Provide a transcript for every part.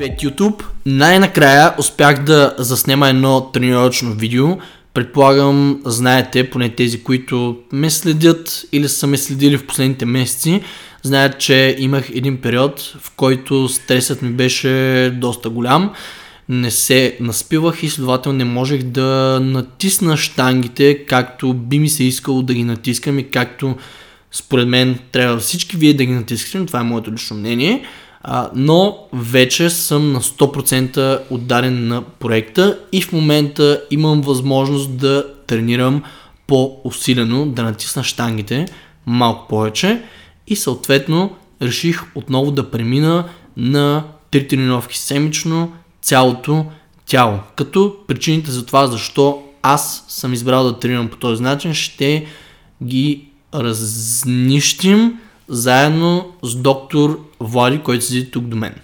Привет YouTube! Най-накрая успях да заснема едно тренировъчно видео. Предполагам, знаете, поне тези, които ме следят или са ме следили в последните месеци, знаят, че имах един период, в който стресът ми беше доста голям. Не се наспивах и следователно не можех да натисна штангите, както би ми се искало да ги натискам и както според мен трябва всички вие да ги натискате, това е моето лично мнение. А, но вече съм на 100% отдаден на проекта и в момента имам възможност да тренирам по-усилено, да натисна штангите малко повече и съответно реших отново да премина на три тренировки седмично цялото тяло. Като причините за това защо аз съм избрал да тренирам по този начин ще ги разнищим заедно с доктор Влади, който седи тук до мен.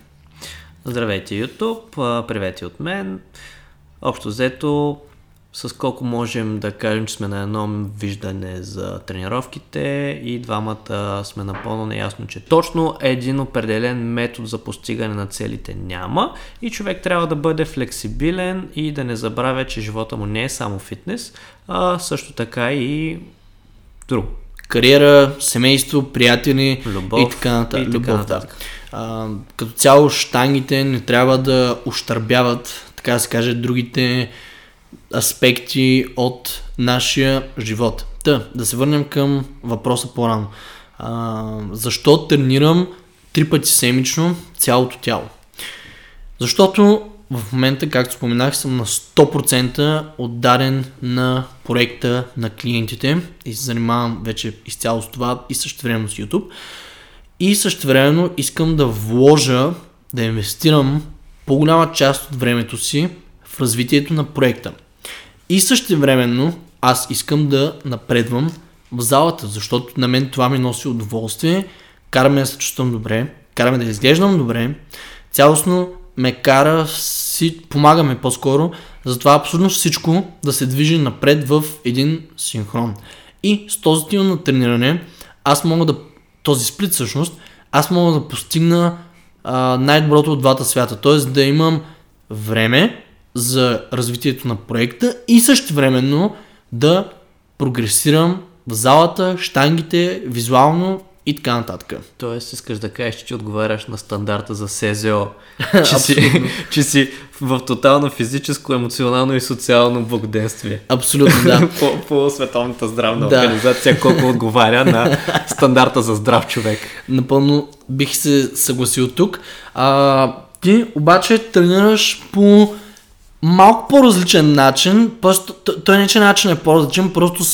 Здравейте YouTube, привет от мен. Общо взето, с колко можем да кажем, че сме на едно виждане за тренировките и двамата сме напълно неясно, че точно един определен метод за постигане на целите няма и човек трябва да бъде флексибилен и да не забравя, че живота му не е само фитнес, а също така и друго кариера, семейство, приятели Любов и така нататък. и така Любов, нататък. да. А, като цяло штангите не трябва да ощърбяват, така да се каже, другите аспекти от нашия живот. Та, да се върнем към въпроса по-рано. А, защо тренирам три пъти седмично цялото тяло? Защото в момента, както споменах, съм на 100% отдаден на проекта на клиентите и се занимавам вече изцяло с това и също време с YouTube. И също времено искам да вложа, да инвестирам по-голяма част от времето си в развитието на проекта. И също времено аз искам да напредвам в залата, защото на мен това ми носи удоволствие, кара ме да се чувствам добре, кара ме да изглеждам добре, цялостно ме кара, си, помагаме по-скоро, затова абсолютно всичко да се движи напред в един синхрон. И с този стил на трениране, аз мога да, този сплит всъщност, аз мога да постигна а, най-доброто от двата свята, т.е. да имам време за развитието на проекта и също времено да прогресирам в залата, штангите, визуално и така нататък. Тоест, искаш да кажеш, че ти отговаряш на стандарта за СЗО, че, си, че си в тотално физическо, емоционално и социално благоденствие. Абсолютно, да. по, по Световната здравна Да. организация, колко отговаря на стандарта за здрав човек. Напълно бих се съгласил тук. А, ти обаче тренираш по малко по-различен начин. Просто, той не че начин е по-различен, просто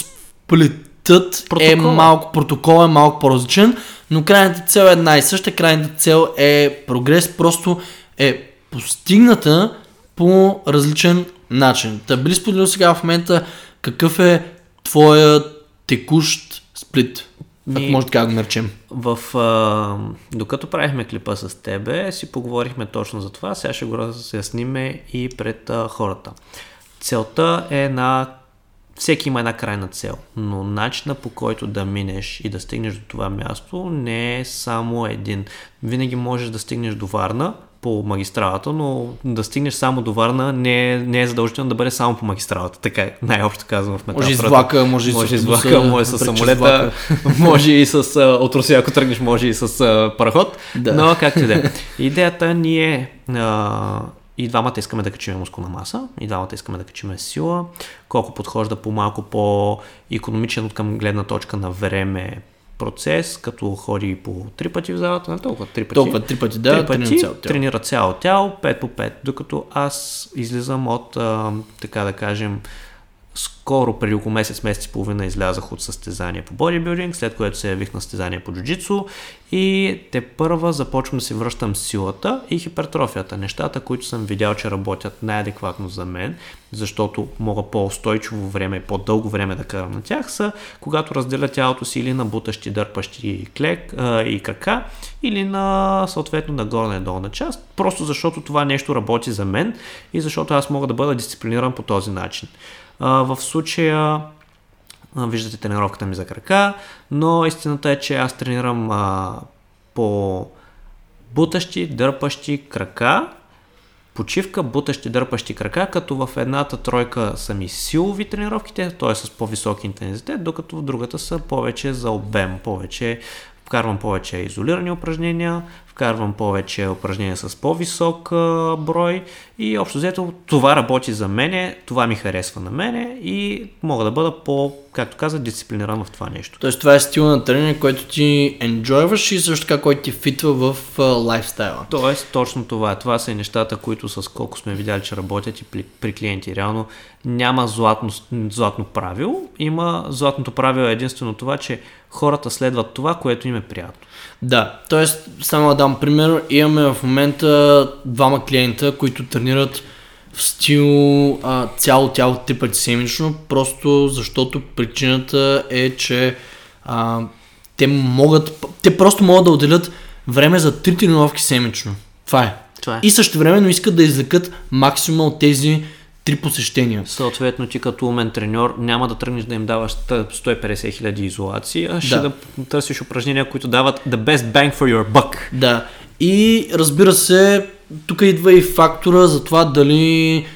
сплитът е Протокола. малко, протокол е малко по-различен, но крайната цел е една и съща. Крайната цел е прогрес, просто е постигната по различен начин. Та би ли споделил сега в момента какъв е твоя текущ сплит? Ако Ми- може така да го наречем. В, а, докато правихме клипа с тебе, си поговорихме точно за това. Сега ще го разясниме и пред а, хората. Целта е на... Всеки има една крайна цел, но начина по който да минеш и да стигнеш до това място не е само един. Винаги можеш да стигнеш до Варна по магистралата, но да стигнеш само до Варна не е, не е задължително да бъде само по магистралата. Така е, най-общо казвам в метафората. Може и с влака, може и с може с автобуса, влака, може с с самолета, може и с а, от Русия, ако тръгнеш, може и с а, параход. Да. Но както и да е. Идеята ни е а, и двамата искаме да качим мускулна маса, и двамата искаме да качим сила. Колко подхожда по малко по-економичен от към гледна точка на време процес, като ходи по три пъти в залата, не толкова, три пъти. Толкова три пъти, да, три пъти тренира цяло тяло. тренира цяло тяло, 5 по 5, докато аз излизам от, а, така да кажем, скоро, преди около месец, месец и половина излязах от състезание по бодибилдинг, след което се явих на състезание по джуджицу и те първа започвам да си връщам силата и хипертрофията. Нещата, които съм видял, че работят най-адекватно за мен, защото мога по-устойчиво време и по-дълго време да карам на тях, са когато разделя тялото си или на бутащи, дърпащи клек а, и крака, или на съответно на горна и долна част, просто защото това нещо работи за мен и защото аз мога да бъда дисциплиниран по този начин. В случая виждате тренировката ми за крака, но истината е, че аз тренирам а, по бутащи, дърпащи крака почивка, бутащи, дърпащи крака, като в едната тройка са ми силови тренировките, т.е. с по-висок интензитет, докато в другата са повече за обем, повече вкарвам повече изолирани упражнения, вкарвам повече упражнения с по-висок брой и общо взето това работи за мене, това ми харесва на мене и мога да бъда по, както каза, дисциплиниран в това нещо. Тоест това е стил на тренинг, който ти енджойваш и също така, който ти фитва в лайфстайла. Тоест, точно това. Това са и нещата, които с колко сме видяли, че работят и при, при клиенти. Реално няма златно, златно правило. Има златното правило е единствено това, че хората следват това, което им е приятно. Да, т.е. само да дам пример, имаме в момента двама клиента, които тренират в стил а, цяло тяло три пъти седмично, просто защото причината е, че а, те могат, те просто могат да отделят време за три тренировки седмично. Това е. Това е. И също времено искат да извлекат максимум от тези три посещения. Съответно, ти като умен треньор няма да тръгнеш да им даваш 150 хиляди изолации, а ще Да. да търсиш упражнения, които дават the best bang for your buck. Да. И разбира се, тук идва и фактора за това дали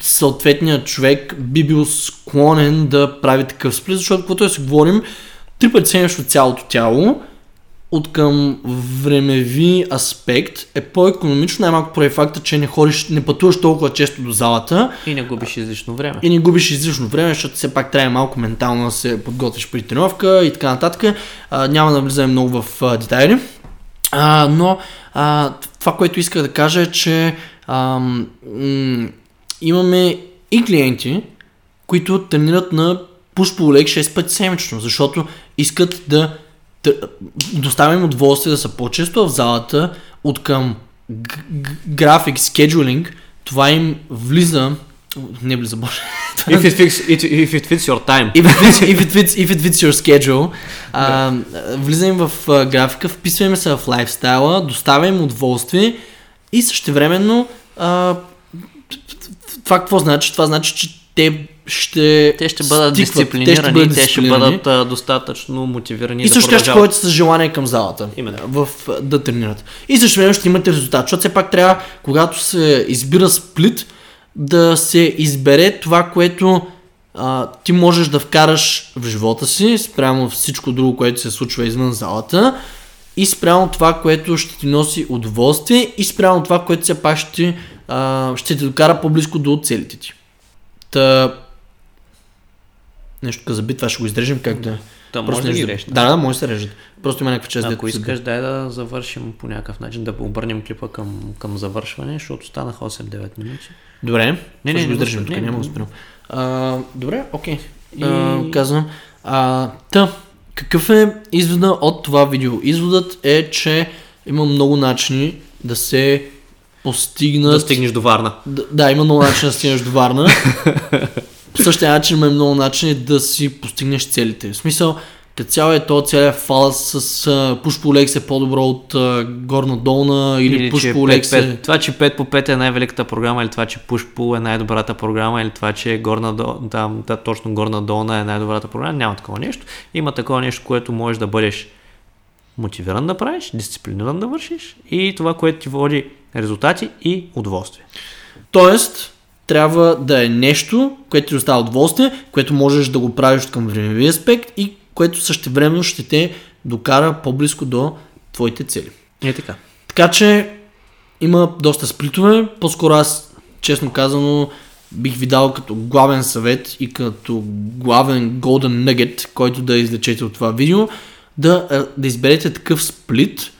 съответният човек би бил склонен да прави такъв сплит, защото да си говорим, три пъти седмично цялото тяло, от към времеви аспект е по-економично, най-малко поради факта, че не ходиш, не пътуваш толкова често до залата И не губиш излишно време. и не губиш излишно време, защото все пак трябва малко ментално да се подготвиш при тренировка и така нататък. А, няма да влизаме много в а, детайли. А, но а, това, което исках да кажа е, че а, м- имаме и клиенти, които тренират на push pull leg 6 пъти седмично, защото искат да доставим им удоволствие да са по-често в залата от към график, скеджулинг, това им влиза не влиза, боже. If it, fits, it, if it fits your time. If it fits, if it fits, if it fits your schedule, а, влиза им в графика, вписва им се в лайфстайла, доставя им удоволствие и същевременно а, това какво значи? Това значи, че те ще Те ще бъдат стикват, дисциплинирани, те ще, дисциплинирани. бъдат а, достатъчно мотивирани И да също така ще ходят с желание към залата. Именно. В, да тренират. И също време ще имате резултат. Защото все пак трябва, когато се избира сплит, да се избере това, което а, ти можеш да вкараш в живота си, спрямо всичко друго, което се случва извън залата, и спрямо това, което ще ти носи удоволствие, и спрямо това, което все пак ще, ти, а, ще те докара по-близко до целите ти. Та... Нещо за битва, ще го изрежем как да... Да, Просто може да ги режеш. Да, да, може да се режат. Просто има някаква част, Ако искаш, дай да завършим по някакъв начин, да обърнем клипа към, към завършване, защото станаха 8-9 минути. Добре, Не, не, не, го го държим спрем. тук, няма го добре, окей. И- А, казвам. А, та, какъв е извода от това видео? Изводът е, че има много начини да се постигнат... Да стигнеш до Варна. Да, да, има много начини да стигнеш до Варна. По същия начин има много начини да си постигнеш целите. В смисъл, като цяло е то целият фалас с uh, push pull legs е по-добро от uh, горна-долна или, Или push че pull 5, legs е... 5, това, че 5 по 5 е най-великата програма, или това, че Push Pull е най-добрата програма, или това, че горна, дол- там, да, точно горна долна е най-добрата програма, няма такова нещо. Има такова нещо, което можеш да бъдеш мотивиран да правиш, дисциплиниран да вършиш и това, което ти води резултати и удоволствие. Тоест, трябва да е нещо, което ти остава удоволствие, което можеш да го правиш към времеви аспект и което същевременно ще те докара по-близко до твоите цели. Е така. Така че има доста сплитове. По-скоро аз, честно казано, бих ви дал като главен съвет и като главен golden nugget, който да извлечете от това видео, да, да изберете такъв сплит,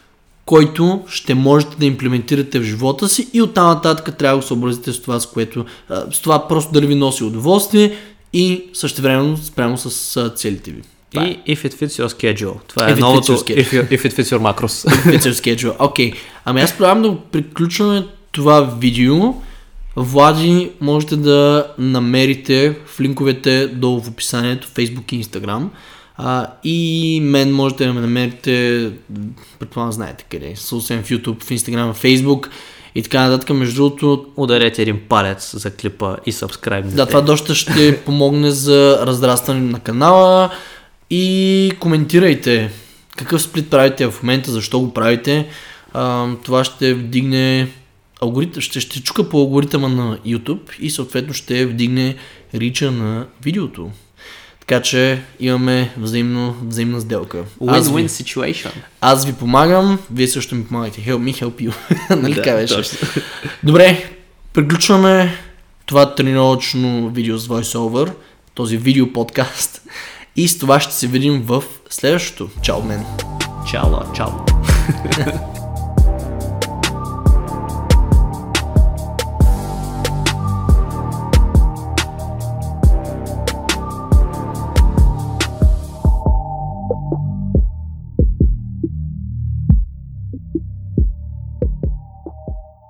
който ще можете да имплементирате в живота си и оттам нататък трябва да го съобразите с това, с което, с това просто дали ви носи удоволствие и същевременно спрямо с целите ви. Това е. И if it fits your schedule. Това If е it новото if, you- if it fits your macros. Fits your schedule. Окей. Ами аз предлагам да приключваме това видео. Влади можете да намерите в линковете долу в описанието Facebook и Instagram. А, и мен можете да ме намерите, предполагам знаете къде, съвсем в YouTube, в Instagram, в Facebook и така нататък. Между другото, Ударете един палец за клипа и subscribe. да, това доста ще помогне за разрастване на канала и коментирайте какъв сплит правите в момента, защо го правите. А, това ще вдигне алгоритъм, ще, ще чука по алгоритъма на YouTube и съответно ще вдигне рича на видеото. Така че имаме взаимно, взаимна сделка. Аз Win-win ви, situation. аз ви помагам, вие също ми помагате. Help me, help you. нали така беше? точно. Добре, приключваме това тренировъчно видео с VoiceOver, този видео подкаст. И с това ще се видим в следващото. Чао, мен! Чао, чао.